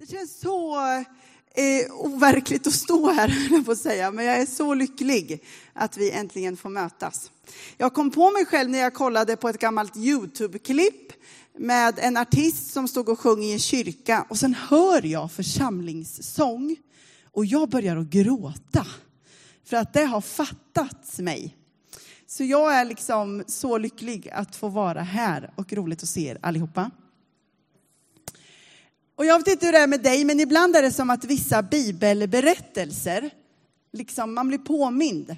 Det känns så eh, overkligt att stå här, på att säga, men jag är så lycklig att vi äntligen får mötas. Jag kom på mig själv när jag kollade på ett gammalt Youtube-klipp med en artist som stod och sjöng i en kyrka och sen hör jag församlingssång och jag börjar att gråta för att det har fattats mig. Så jag är liksom så lycklig att få vara här och roligt att se er allihopa. Och jag vet inte hur det är med dig, men ibland är det som att vissa bibelberättelser, liksom man blir påmind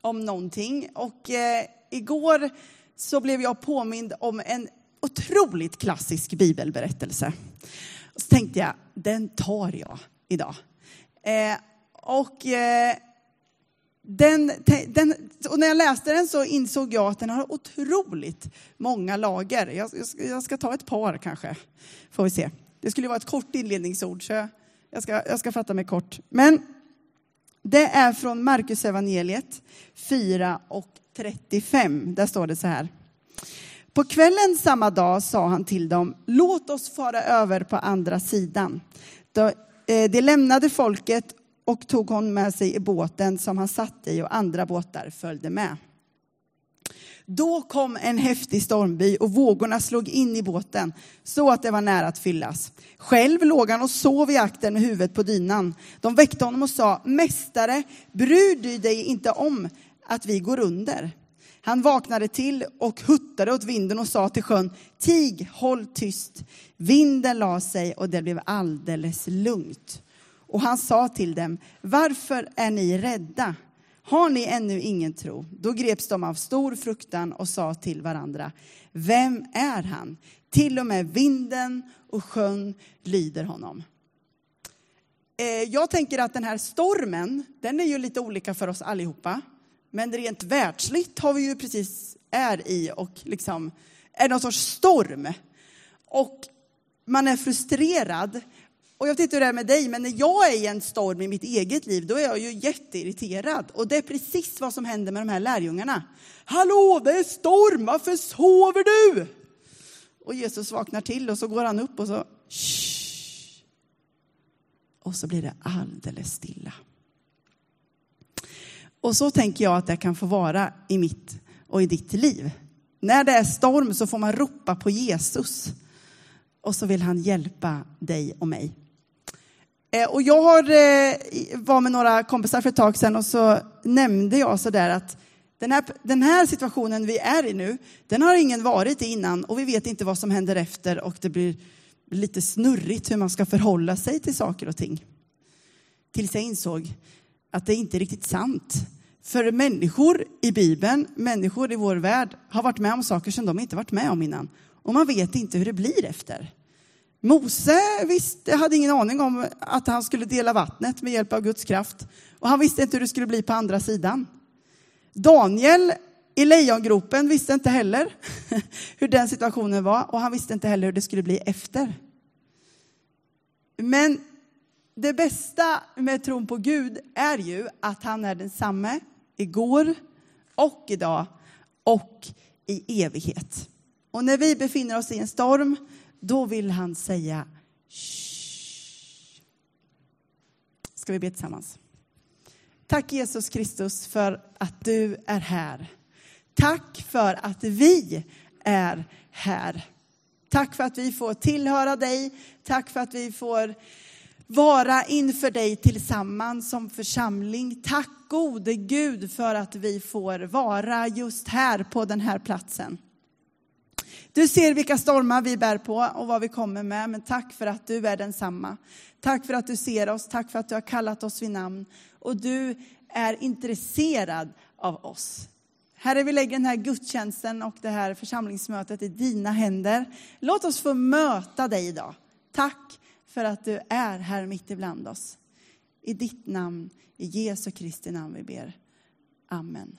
om någonting. Och eh, igår så blev jag påmind om en otroligt klassisk bibelberättelse. Och så tänkte jag, den tar jag idag. Eh, och, eh, den, den, och när jag läste den så insåg jag att den har otroligt många lager. Jag, jag, jag ska ta ett par kanske, får vi se. Det skulle vara ett kort inledningsord, så jag ska, jag ska fatta mig kort. Men det är från Markus evangeliet 4 och 35. Där står det så här. På kvällen samma dag sa han till dem, låt oss fara över på andra sidan. Eh, de lämnade folket och tog hon med sig i båten som han satt i och andra båtar följde med. Då kom en häftig stormby och vågorna slog in i båten så att det var nära att fyllas. Själv låg han och sov i akten med huvudet på dynan. De väckte honom och sa, Mästare, bryr du dig inte om att vi går under? Han vaknade till och huttade åt vinden och sa till sjön, Tig, håll tyst. Vinden la sig och det blev alldeles lugnt. Och han sa till dem, varför är ni rädda? Har ni ännu ingen tro? Då greps de av stor fruktan och sa till varandra, vem är han? Till och med vinden och sjön lyder honom. Eh, jag tänker att den här stormen, den är ju lite olika för oss allihopa. Men rent världsligt har vi ju precis är i och liksom är någon sorts storm. Och man är frustrerad och jag vet inte hur det är med dig, men när jag är i en storm i mitt eget liv, då är jag ju jätteirriterad. Och det är precis vad som händer med de här lärjungarna. Hallå, det är storm, varför sover du? Och Jesus vaknar till och så går han upp och så Shh. Och så blir det alldeles stilla. Och så tänker jag att det kan få vara i mitt och i ditt liv. När det är storm så får man ropa på Jesus. Och så vill han hjälpa dig och mig. Eh, och jag har, eh, var med några kompisar för ett tag sedan och så nämnde jag så där att den här, den här situationen vi är i nu, den har ingen varit i innan och vi vet inte vad som händer efter och det blir lite snurrigt hur man ska förhålla sig till saker och ting. Tills jag insåg att det inte är riktigt sant. För människor i Bibeln, människor i vår värld, har varit med om saker som de inte varit med om innan. Och man vet inte hur det blir efter. Mose visste, hade ingen aning om att han skulle dela vattnet med hjälp av Guds kraft. Och han visste inte hur det skulle bli på andra sidan. Daniel i lejongropen visste inte heller hur den situationen var och han visste inte heller hur det skulle bli efter. Men det bästa med tron på Gud är ju att han är densamme igår och idag och i evighet. Och när vi befinner oss i en storm då vill han säga Shh. Ska vi be tillsammans? Tack Jesus Kristus för att du är här. Tack för att vi är här. Tack för att vi får tillhöra dig. Tack för att vi får vara inför dig tillsammans som församling. Tack gode Gud för att vi får vara just här på den här platsen. Du ser vilka stormar vi bär på och vad vi kommer med, men tack för att du är densamma. Tack för att du ser oss, tack för att du har kallat oss vid namn och du är intresserad av oss. Herre, vi lägger den här gudstjänsten och det här församlingsmötet i dina händer. Låt oss få möta dig idag. Tack för att du är här mitt ibland oss. I ditt namn, i Jesu Kristi namn vi ber. Amen.